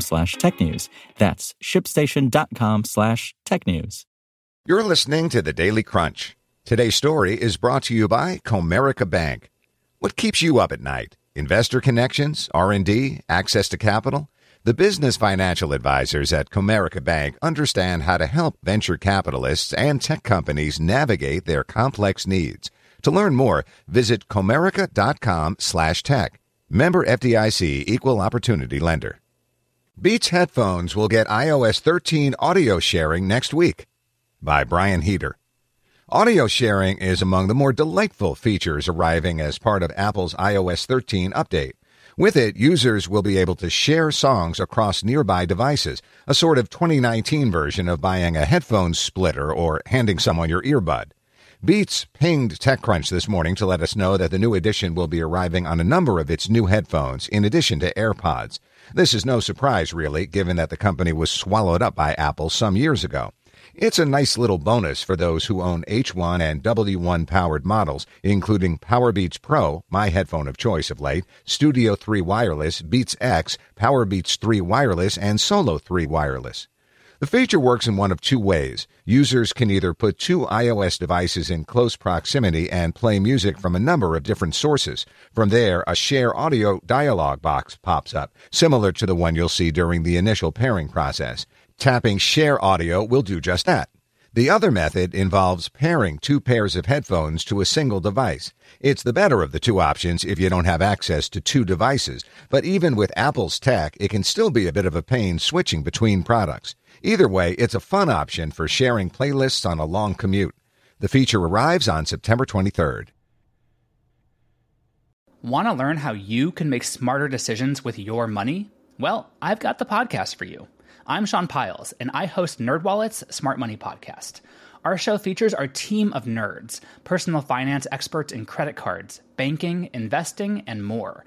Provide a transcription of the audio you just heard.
slash tech news. That's shipstation.com slash tech news. You're listening to the Daily Crunch. Today's story is brought to you by Comerica Bank. What keeps you up at night? Investor connections, R&D, access to capital? The business financial advisors at Comerica Bank understand how to help venture capitalists and tech companies navigate their complex needs. To learn more, visit comerica.com slash tech. Member FDIC Equal Opportunity Lender. Beats headphones will get iOS 13 audio sharing next week. By Brian Heater. Audio sharing is among the more delightful features arriving as part of Apple's iOS 13 update. With it, users will be able to share songs across nearby devices, a sort of 2019 version of buying a headphone splitter or handing someone your earbud. Beats pinged TechCrunch this morning to let us know that the new edition will be arriving on a number of its new headphones, in addition to AirPods. This is no surprise, really, given that the company was swallowed up by Apple some years ago. It's a nice little bonus for those who own H1 and W1 powered models, including Powerbeats Pro, my headphone of choice of late, Studio 3 Wireless, Beats X, Powerbeats 3 Wireless, and Solo 3 Wireless. The feature works in one of two ways. Users can either put two iOS devices in close proximity and play music from a number of different sources. From there, a share audio dialog box pops up, similar to the one you'll see during the initial pairing process. Tapping Share Audio will do just that. The other method involves pairing two pairs of headphones to a single device. It's the better of the two options if you don't have access to two devices, but even with Apple's tech, it can still be a bit of a pain switching between products. Either way, it's a fun option for sharing playlists on a long commute. The feature arrives on September 23rd. Want to learn how you can make smarter decisions with your money? Well, I've got the podcast for you. I'm Sean Pyles, and I host NerdWallet's Smart Money Podcast. Our show features our team of nerds, personal finance experts in credit cards, banking, investing, and more.